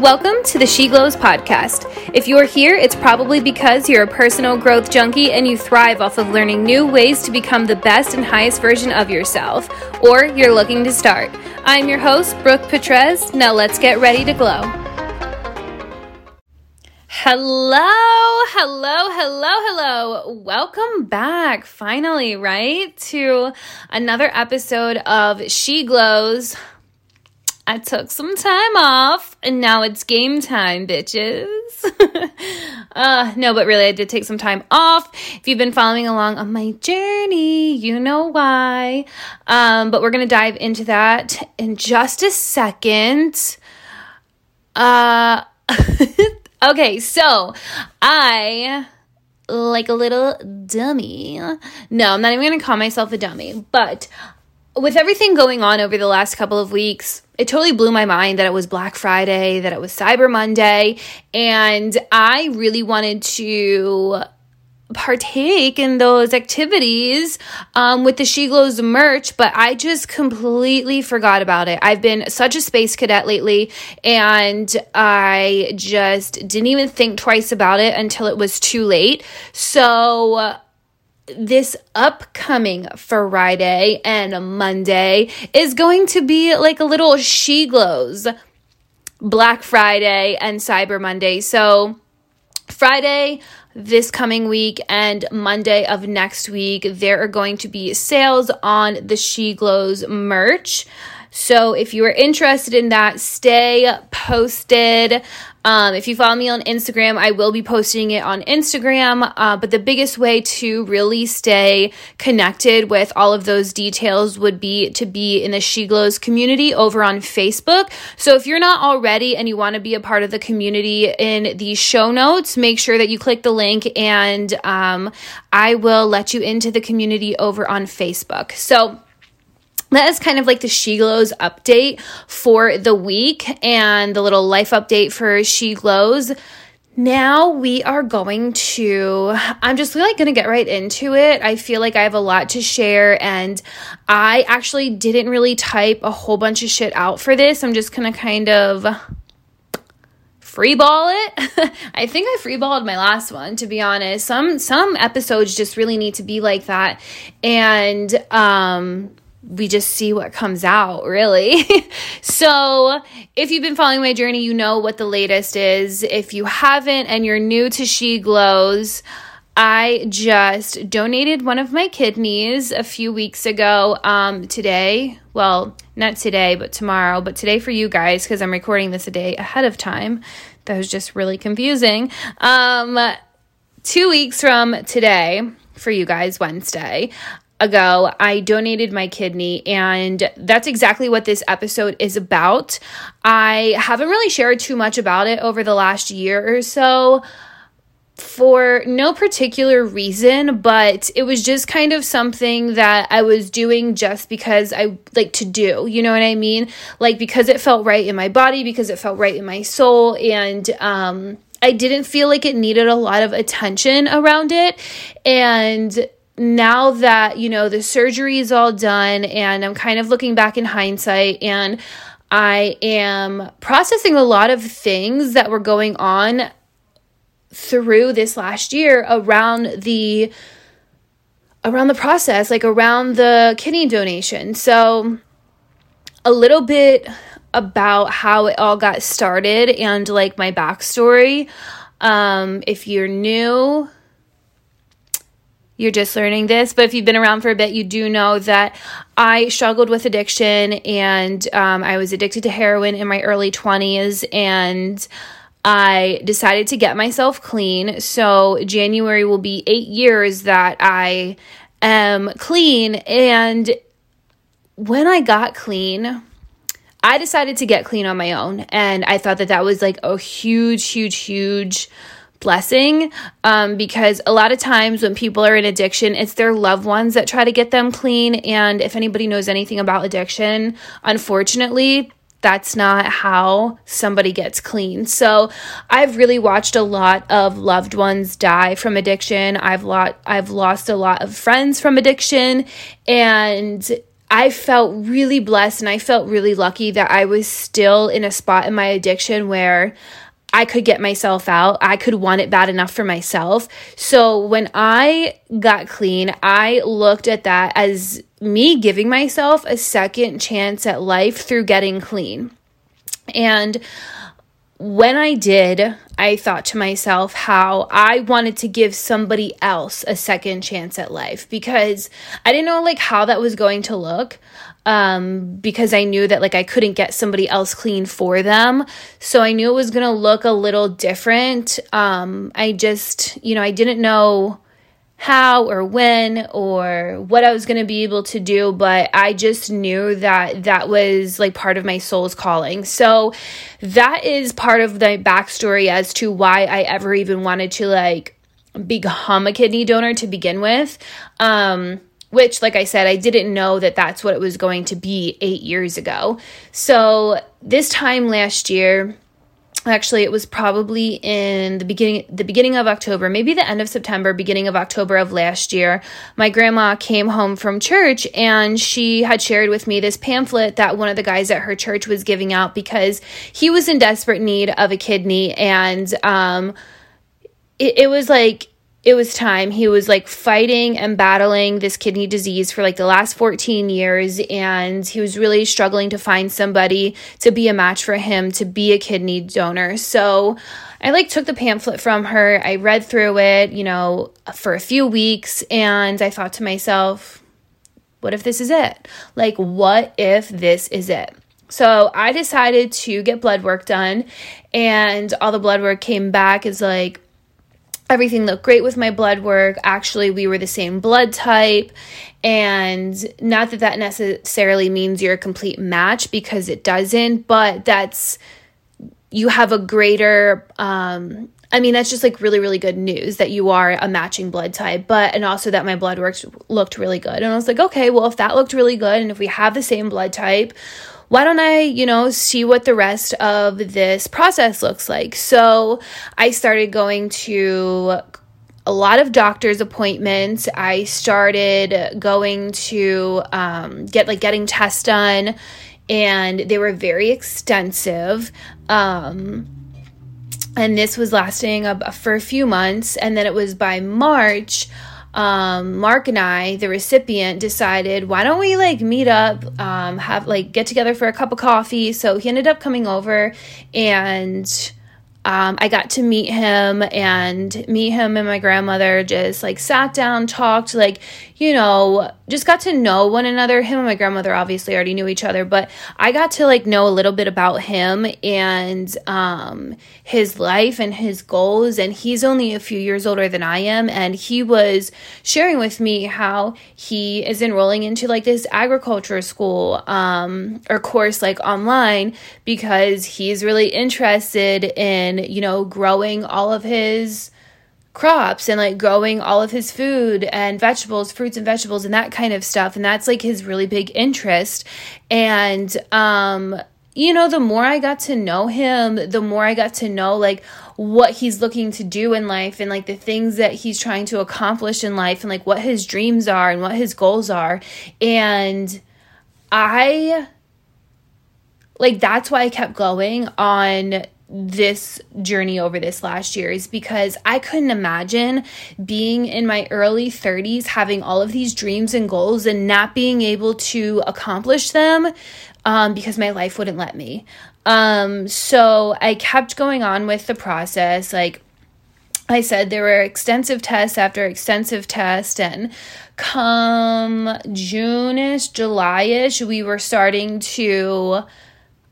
Welcome to the She Glows podcast. If you're here, it's probably because you're a personal growth junkie and you thrive off of learning new ways to become the best and highest version of yourself, or you're looking to start. I'm your host, Brooke Petrez. Now let's get ready to glow. Hello, hello, hello, hello. Welcome back, finally, right? To another episode of She Glows. I took some time off and now it's game time, bitches. uh, no, but really, I did take some time off. If you've been following along on my journey, you know why. Um, but we're going to dive into that in just a second. Uh, okay, so I like a little dummy. No, I'm not even going to call myself a dummy, but with everything going on over the last couple of weeks, it totally blew my mind that it was Black Friday, that it was Cyber Monday, and I really wanted to partake in those activities um, with the She Glows merch, but I just completely forgot about it. I've been such a space cadet lately, and I just didn't even think twice about it until it was too late. So, this upcoming Friday and Monday is going to be like a little She Glows Black Friday and Cyber Monday. So, Friday this coming week and Monday of next week, there are going to be sales on the She Glows merch. So if you are interested in that, stay posted. Um, if you follow me on Instagram, I will be posting it on Instagram. Uh, but the biggest way to really stay connected with all of those details would be to be in the She Glows community over on Facebook. So if you're not already and you want to be a part of the community in the show notes, make sure that you click the link and um, I will let you into the community over on Facebook. So, that is kind of like the She Glows update for the week and the little life update for She Glows. Now we are going to, I'm just like going to get right into it. I feel like I have a lot to share and I actually didn't really type a whole bunch of shit out for this. I'm just going to kind of freeball it. I think I freeballed my last one to be honest. Some some episodes just really need to be like that. And um we just see what comes out, really. so, if you've been following my journey, you know what the latest is. If you haven't and you're new to She Glows, I just donated one of my kidneys a few weeks ago. Um, today, well, not today, but tomorrow, but today for you guys, because I'm recording this a day ahead of time. That was just really confusing. Um, two weeks from today, for you guys, Wednesday, ago, I donated my kidney, and that's exactly what this episode is about. I haven't really shared too much about it over the last year or so for no particular reason, but it was just kind of something that I was doing just because I like to do. You know what I mean? Like because it felt right in my body, because it felt right in my soul, and um, I didn't feel like it needed a lot of attention around it. And now that, you know, the surgery is all done and I'm kind of looking back in hindsight and I am processing a lot of things that were going on through this last year around the around the process, like around the kidney donation. So a little bit about how it all got started and like my backstory. Um, if you're new, you're just learning this. But if you've been around for a bit, you do know that I struggled with addiction and um, I was addicted to heroin in my early 20s and I decided to get myself clean. So January will be eight years that I am clean. And when I got clean, I decided to get clean on my own. And I thought that that was like a huge, huge, huge blessing um, because a lot of times when people are in addiction, it's their loved ones that try to get them clean. And if anybody knows anything about addiction, unfortunately, that's not how somebody gets clean. So I've really watched a lot of loved ones die from addiction. I've lot I've lost a lot of friends from addiction and I felt really blessed and I felt really lucky that I was still in a spot in my addiction where I could get myself out. I could want it bad enough for myself. So when I got clean, I looked at that as me giving myself a second chance at life through getting clean. And when I did, I thought to myself how I wanted to give somebody else a second chance at life because I didn't know like how that was going to look um because I knew that like I couldn't get somebody else clean for them. So I knew it was going to look a little different. Um I just, you know, I didn't know how or when or what I was going to be able to do, but I just knew that that was like part of my soul's calling. So that is part of the backstory as to why I ever even wanted to like become a kidney donor to begin with. Um, which, like I said, I didn't know that that's what it was going to be eight years ago. So this time last year, actually it was probably in the beginning the beginning of October maybe the end of September beginning of October of last year my grandma came home from church and she had shared with me this pamphlet that one of the guys at her church was giving out because he was in desperate need of a kidney and um it, it was like it was time. He was like fighting and battling this kidney disease for like the last 14 years. And he was really struggling to find somebody to be a match for him to be a kidney donor. So I like took the pamphlet from her. I read through it, you know, for a few weeks. And I thought to myself, what if this is it? Like, what if this is it? So I decided to get blood work done, and all the blood work came back as like everything looked great with my blood work. Actually, we were the same blood type. And not that that necessarily means you're a complete match because it doesn't, but that's you have a greater um I mean, that's just like really, really good news that you are a matching blood type, but and also that my blood work looked really good. And I was like, okay, well, if that looked really good and if we have the same blood type, why don't I, you know, see what the rest of this process looks like? So I started going to a lot of doctor's appointments. I started going to um, get like getting tests done, and they were very extensive. Um, and this was lasting for a few months, and then it was by March um, Mark and I, the recipient, decided, why don't we like meet up, um, have like get together for a cup of coffee? So he ended up coming over and um, I got to meet him and meet him and my grandmother just like sat down, talked, like, you know, just got to know one another. Him and my grandmother obviously already knew each other, but I got to like know a little bit about him and um, his life and his goals. And he's only a few years older than I am. And he was sharing with me how he is enrolling into like this agriculture school um, or course like online because he's really interested in you know, growing all of his crops and like growing all of his food and vegetables, fruits and vegetables and that kind of stuff. And that's like his really big interest. And, um, you know, the more I got to know him, the more I got to know like what he's looking to do in life and like the things that he's trying to accomplish in life and like what his dreams are and what his goals are. And I like that's why I kept going on this journey over this last year is because I couldn't imagine being in my early 30s, having all of these dreams and goals and not being able to accomplish them um, because my life wouldn't let me. Um, so I kept going on with the process. Like, I said there were extensive tests after extensive test and come June-ish, July-ish, we were starting to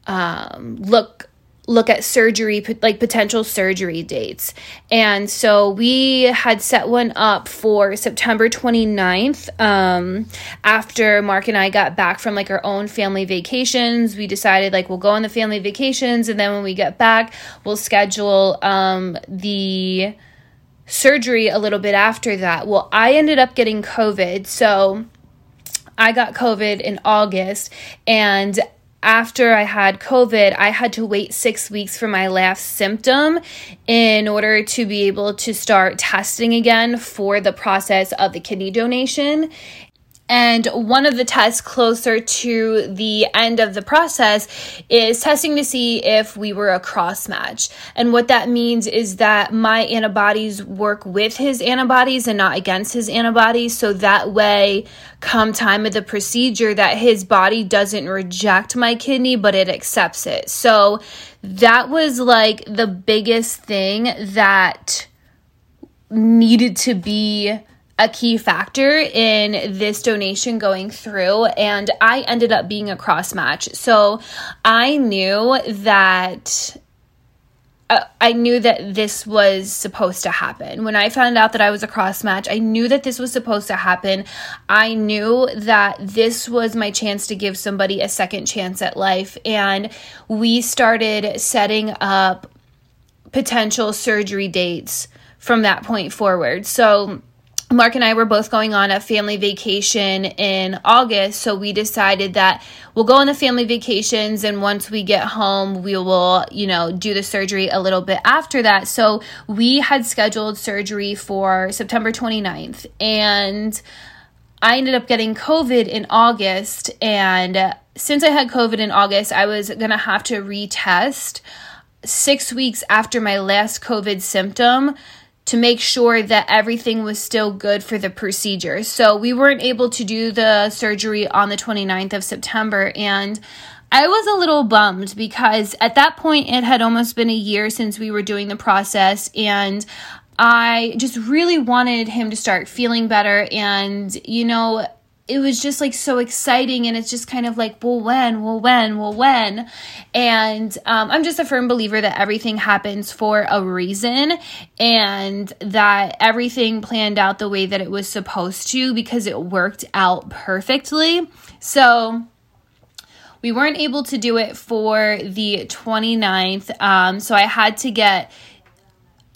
um, look look at surgery, like potential surgery dates. And so we had set one up for September 29th. Um, after Mark and I got back from like our own family vacations, we decided like we'll go on the family vacations. And then when we get back, we'll schedule um, the surgery a little bit after that. Well, I ended up getting COVID. So I got COVID in August and after I had COVID, I had to wait six weeks for my last symptom in order to be able to start testing again for the process of the kidney donation. And one of the tests closer to the end of the process is testing to see if we were a cross match. And what that means is that my antibodies work with his antibodies and not against his antibodies. So that way, come time of the procedure, that his body doesn't reject my kidney, but it accepts it. So that was like the biggest thing that needed to be a key factor in this donation going through and I ended up being a cross match. So I knew that uh, I knew that this was supposed to happen. When I found out that I was a cross match, I knew that this was supposed to happen. I knew that this was my chance to give somebody a second chance at life. And we started setting up potential surgery dates from that point forward. So, Mark and I were both going on a family vacation in August, so we decided that we'll go on the family vacations and once we get home, we will, you know, do the surgery a little bit after that. So we had scheduled surgery for September 29th and I ended up getting COVID in August and since I had COVID in August, I was going to have to retest 6 weeks after my last COVID symptom to make sure that everything was still good for the procedure. So we weren't able to do the surgery on the 29th of September and I was a little bummed because at that point it had almost been a year since we were doing the process and I just really wanted him to start feeling better and you know it was just like so exciting and it's just kind of like well when well when well when? And um, i'm just a firm believer that everything happens for a reason and that everything planned out the way that it was supposed to because it worked out perfectly. So we weren't able to do it for the 29th um, so i had to get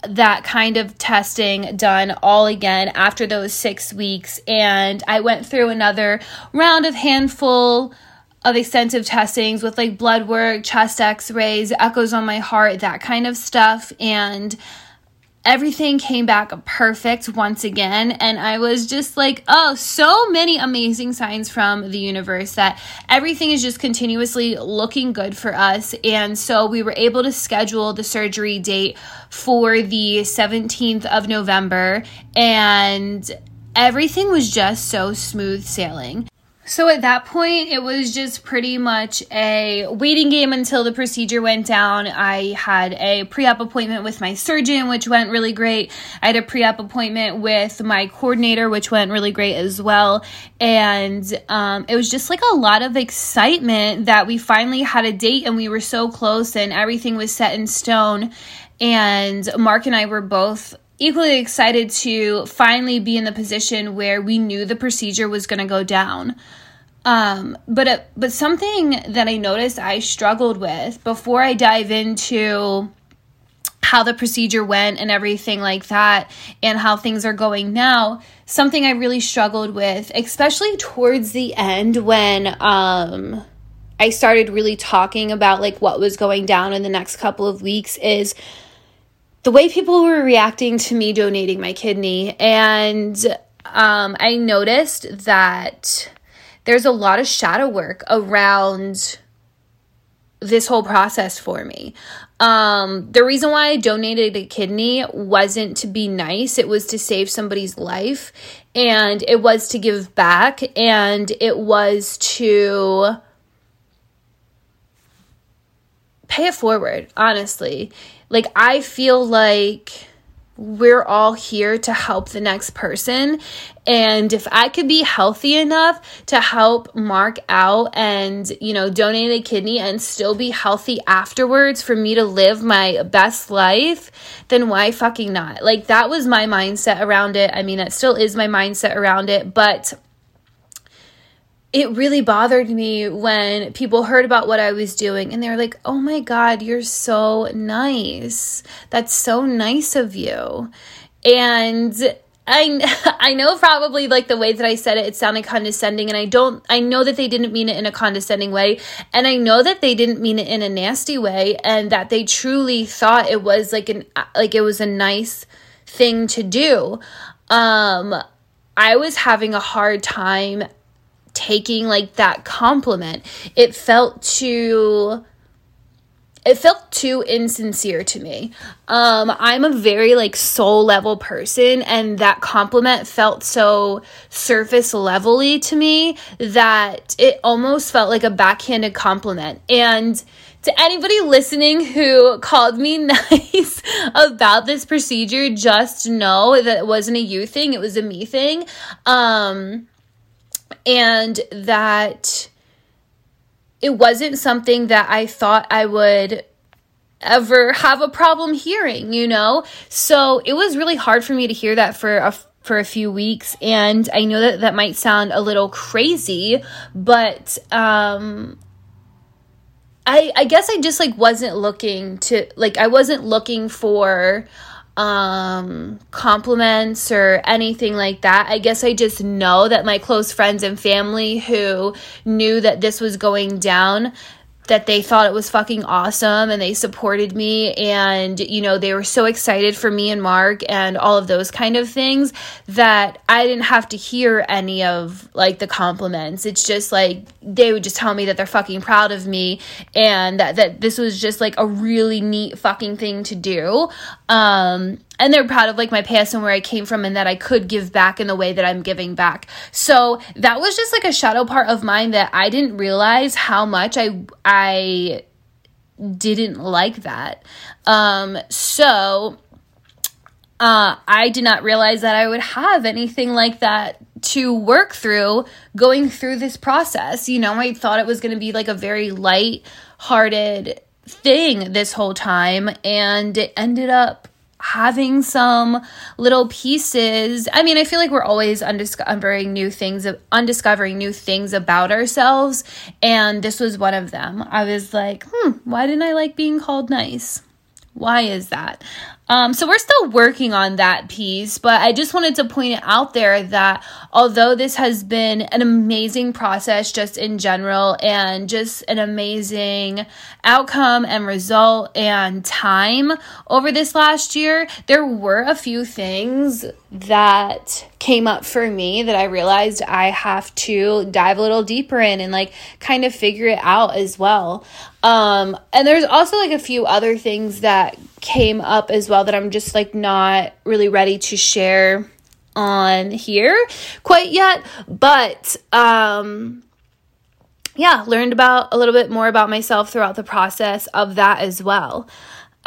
that kind of testing done all again after those six weeks. And I went through another round of handful of extensive testings with like blood work, chest x rays, echoes on my heart, that kind of stuff. And everything came back perfect once again. And I was just like, oh, so many amazing signs from the universe that everything is just continuously looking good for us. And so we were able to schedule the surgery date for the 17th of November. And everything was just so smooth sailing. So at that point, it was just pretty much a waiting game until the procedure went down. I had a pre op appointment with my surgeon, which went really great. I had a pre op appointment with my coordinator, which went really great as well. And um, it was just like a lot of excitement that we finally had a date and we were so close and everything was set in stone. And Mark and I were both equally excited to finally be in the position where we knew the procedure was going to go down. Um, but uh, but something that I noticed I struggled with before I dive into how the procedure went and everything like that and how things are going now something i really struggled with especially towards the end when um i started really talking about like what was going down in the next couple of weeks is the way people were reacting to me donating my kidney. And um, I noticed that there's a lot of shadow work around this whole process for me. Um, the reason why I donated a kidney wasn't to be nice, it was to save somebody's life, and it was to give back, and it was to pay it forward, honestly. Like, I feel like we're all here to help the next person. And if I could be healthy enough to help Mark out and, you know, donate a kidney and still be healthy afterwards for me to live my best life, then why fucking not? Like, that was my mindset around it. I mean, it still is my mindset around it, but it really bothered me when people heard about what I was doing and they were like, oh my God, you're so nice. That's so nice of you. And I, I know probably like the way that I said it, it sounded condescending. And I don't, I know that they didn't mean it in a condescending way. And I know that they didn't mean it in a nasty way and that they truly thought it was like an, like it was a nice thing to do. Um, I was having a hard time taking like that compliment. It felt too it felt too insincere to me. Um, I'm a very like soul level person, and that compliment felt so surface levelly to me that it almost felt like a backhanded compliment. And to anybody listening who called me nice about this procedure, just know that it wasn't a you thing, it was a me thing. Um, and that it wasn't something that I thought I would ever have a problem hearing, you know? So it was really hard for me to hear that for a for a few weeks and I know that that might sound a little crazy, but um I I guess I just like wasn't looking to like I wasn't looking for um, compliments or anything like that. I guess I just know that my close friends and family who knew that this was going down that they thought it was fucking awesome and they supported me and you know they were so excited for me and Mark and all of those kind of things that I didn't have to hear any of like the compliments. It's just like they would just tell me that they're fucking proud of me and that, that this was just like a really neat fucking thing to do. Um and they're proud of like my past and where I came from and that I could give back in the way that I'm giving back. So that was just like a shadow part of mine that I didn't realize how much I I didn't like that. Um so uh, I did not realize that I would have anything like that to work through going through this process. You know, I thought it was going to be like a very light hearted thing this whole time, and it ended up having some little pieces. I mean, I feel like we're always undiscovering new things, undiscovering new things about ourselves, and this was one of them. I was like, hmm, why didn't I like being called nice? Why is that? Um, so we're still working on that piece, but I just wanted to point out there that although this has been an amazing process just in general and just an amazing outcome and result and time over this last year, there were a few things that came up for me that I realized I have to dive a little deeper in and like kind of figure it out as well. Um, and there's also like a few other things that came up as well that I'm just like not really ready to share on here quite yet, but um yeah, learned about a little bit more about myself throughout the process of that as well.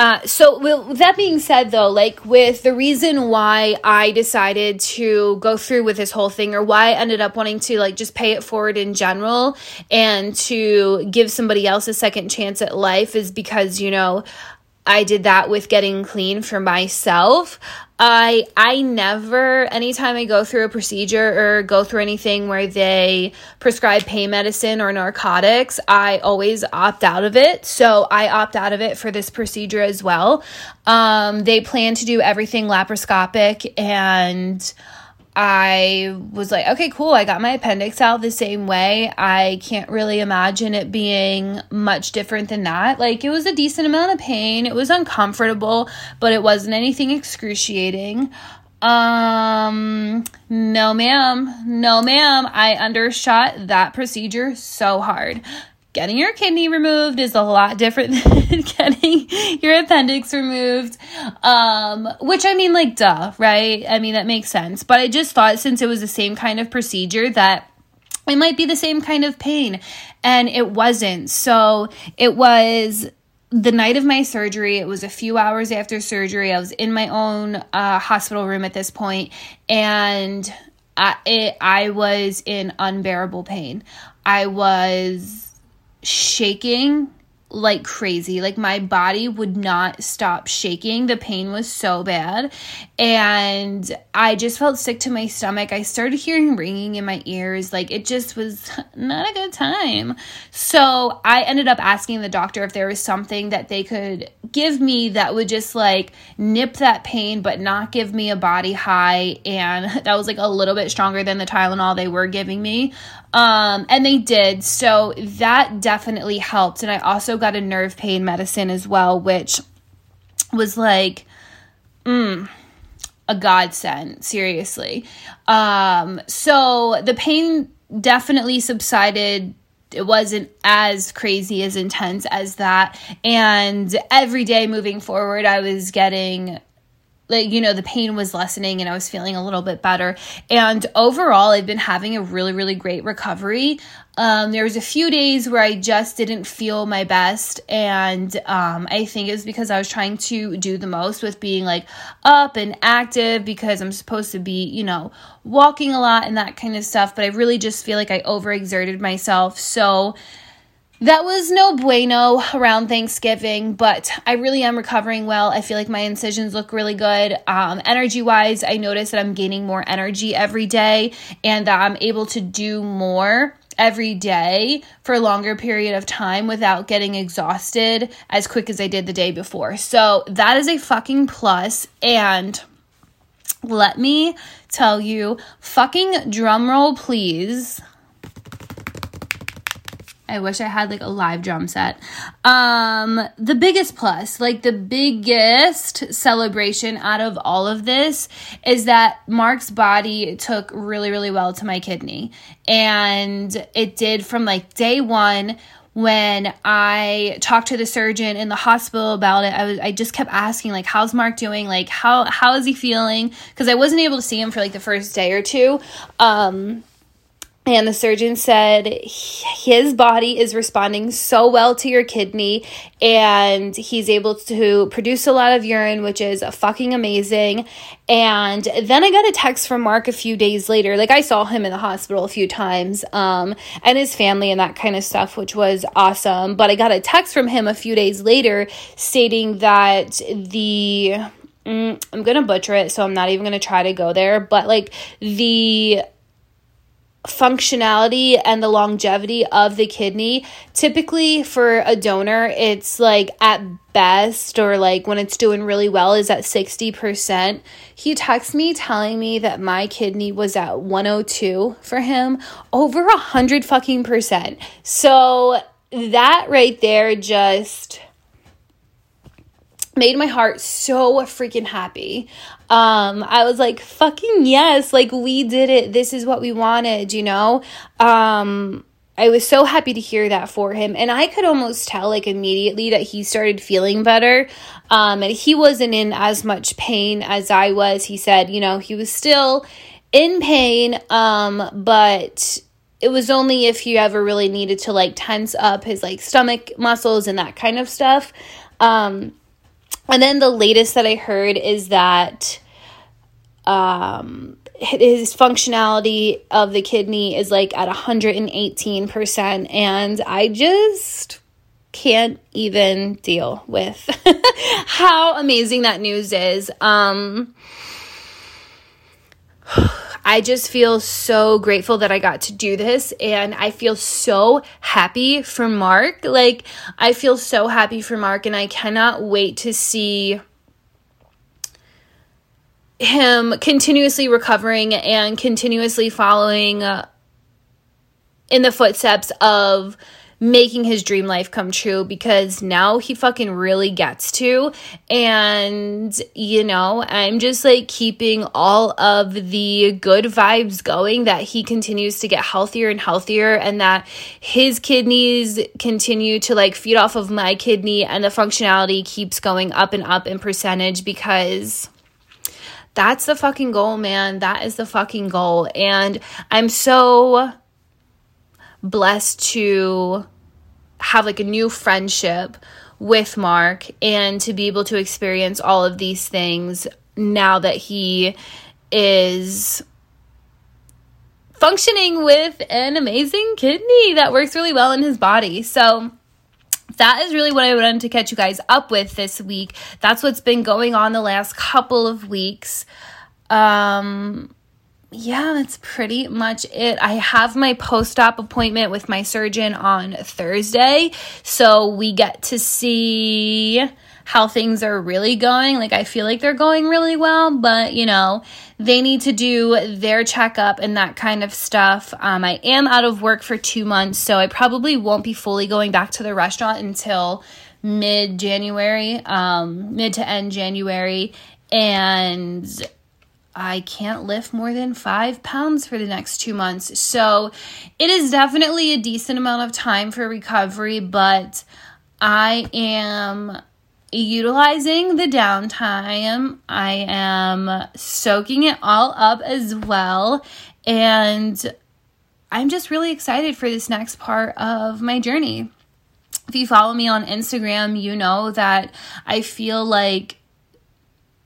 Uh, so, with that being said, though, like with the reason why I decided to go through with this whole thing, or why I ended up wanting to like just pay it forward in general and to give somebody else a second chance at life, is because you know I did that with getting clean for myself. I I never anytime I go through a procedure or go through anything where they prescribe pain medicine or narcotics, I always opt out of it. So I opt out of it for this procedure as well. Um, they plan to do everything laparoscopic and I was like, okay, cool. I got my appendix out the same way. I can't really imagine it being much different than that. Like, it was a decent amount of pain. It was uncomfortable, but it wasn't anything excruciating. Um, no, ma'am. No, ma'am. I undershot that procedure so hard getting your kidney removed is a lot different than getting your appendix removed. Um, which I mean, like, duh, right? I mean, that makes sense. But I just thought since it was the same kind of procedure that it might be the same kind of pain. And it wasn't. So it was the night of my surgery. It was a few hours after surgery. I was in my own uh, hospital room at this point, and I, it, I was in unbearable pain. I was shaking like crazy. Like my body would not stop shaking. The pain was so bad. And I just felt sick to my stomach. I started hearing ringing in my ears. Like it just was not a good time. So I ended up asking the doctor if there was something that they could give me that would just like nip that pain, but not give me a body high. And that was like a little bit stronger than the Tylenol they were giving me. Um, and they did. So that definitely helped. And I also got a nerve pain medicine as well, which was like, mm, a godsend, seriously. Um, so the pain definitely subsided it wasn't as crazy as intense as that and every day moving forward i was getting like you know the pain was lessening and i was feeling a little bit better. And overall i've been having a really really great recovery. Um, there was a few days where i just didn't feel my best. And um, i think it was because i was trying to do the most with being like up and active because i'm supposed to be you know walking a lot and that kind of stuff. But i really just feel like i overexerted myself. So that was no bueno around Thanksgiving, but I really am recovering well. I feel like my incisions look really good. Um, energy wise, I notice that I'm gaining more energy every day and that I'm able to do more every day for a longer period of time without getting exhausted as quick as I did the day before. So that is a fucking plus. And let me tell you, fucking drumroll, please. I wish I had like a live drum set. Um, the biggest plus, like the biggest celebration out of all of this is that Mark's body took really, really well to my kidney. And it did from like day one when I talked to the surgeon in the hospital about it, I was I just kept asking like how's Mark doing? Like how how is he feeling? Cuz I wasn't able to see him for like the first day or two. Um and the surgeon said his body is responding so well to your kidney and he's able to produce a lot of urine, which is fucking amazing. And then I got a text from Mark a few days later. Like I saw him in the hospital a few times, um, and his family and that kind of stuff, which was awesome. But I got a text from him a few days later stating that the mm, I'm gonna butcher it, so I'm not even gonna try to go there. But like the functionality and the longevity of the kidney typically for a donor it's like at best or like when it's doing really well is at 60% he texted me telling me that my kidney was at 102 for him over a hundred fucking percent so that right there just made my heart so freaking happy. Um, I was like, fucking yes, like we did it. This is what we wanted, you know? Um, I was so happy to hear that for him. And I could almost tell, like, immediately that he started feeling better. Um, and he wasn't in as much pain as I was. He said, you know, he was still in pain, um, but it was only if he ever really needed to, like, tense up his, like, stomach muscles and that kind of stuff. Um, and then the latest that I heard is that um, his functionality of the kidney is like at 118%. And I just can't even deal with how amazing that news is. Um, I just feel so grateful that I got to do this and I feel so happy for Mark. Like I feel so happy for Mark and I cannot wait to see him continuously recovering and continuously following in the footsteps of making his dream life come true because now he fucking really gets to. And, you know, I'm just like keeping all of the good vibes going that he continues to get healthier and healthier and that his kidneys continue to like feed off of my kidney and the functionality keeps going up and up in percentage because that's the fucking goal, man. That is the fucking goal. And I'm so blessed to have like a new friendship with Mark and to be able to experience all of these things now that he is functioning with an amazing kidney that works really well in his body. So that is really what I wanted to catch you guys up with this week. That's what's been going on the last couple of weeks. Um yeah, that's pretty much it. I have my post op appointment with my surgeon on Thursday. So we get to see how things are really going. Like, I feel like they're going really well, but you know, they need to do their checkup and that kind of stuff. Um, I am out of work for two months, so I probably won't be fully going back to the restaurant until mid January, um, mid to end January. And I can't lift more than five pounds for the next two months. So it is definitely a decent amount of time for recovery, but I am utilizing the downtime. I am soaking it all up as well. And I'm just really excited for this next part of my journey. If you follow me on Instagram, you know that I feel like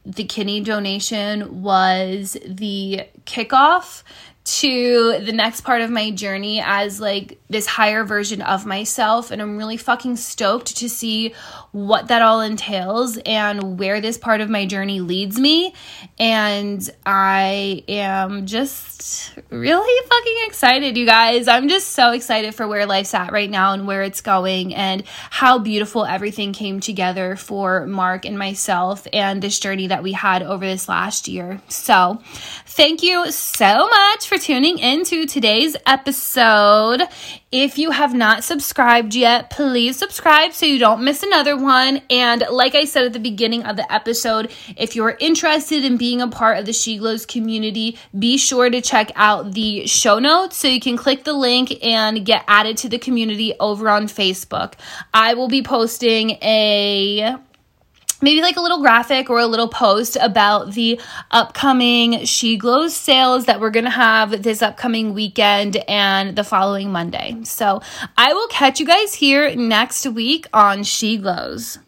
the kidney donation was the kickoff to the next part of my journey as like this higher version of myself and I'm really fucking stoked to see what that all entails and where this part of my journey leads me and I am just really fucking excited you guys. I'm just so excited for where life's at right now and where it's going and how beautiful everything came together for Mark and myself and this journey that we had over this last year. So, thank you so much for tuning into today's episode. If you have not subscribed yet, please subscribe so you don't miss another one. And like I said at the beginning of the episode, if you're interested in being a part of the She Glows community, be sure to check out the show notes so you can click the link and get added to the community over on Facebook. I will be posting a maybe like a little graphic or a little post about the upcoming She Glows sales that we're going to have this upcoming weekend and the following Monday. So I will catch you guys here next week on She Glows.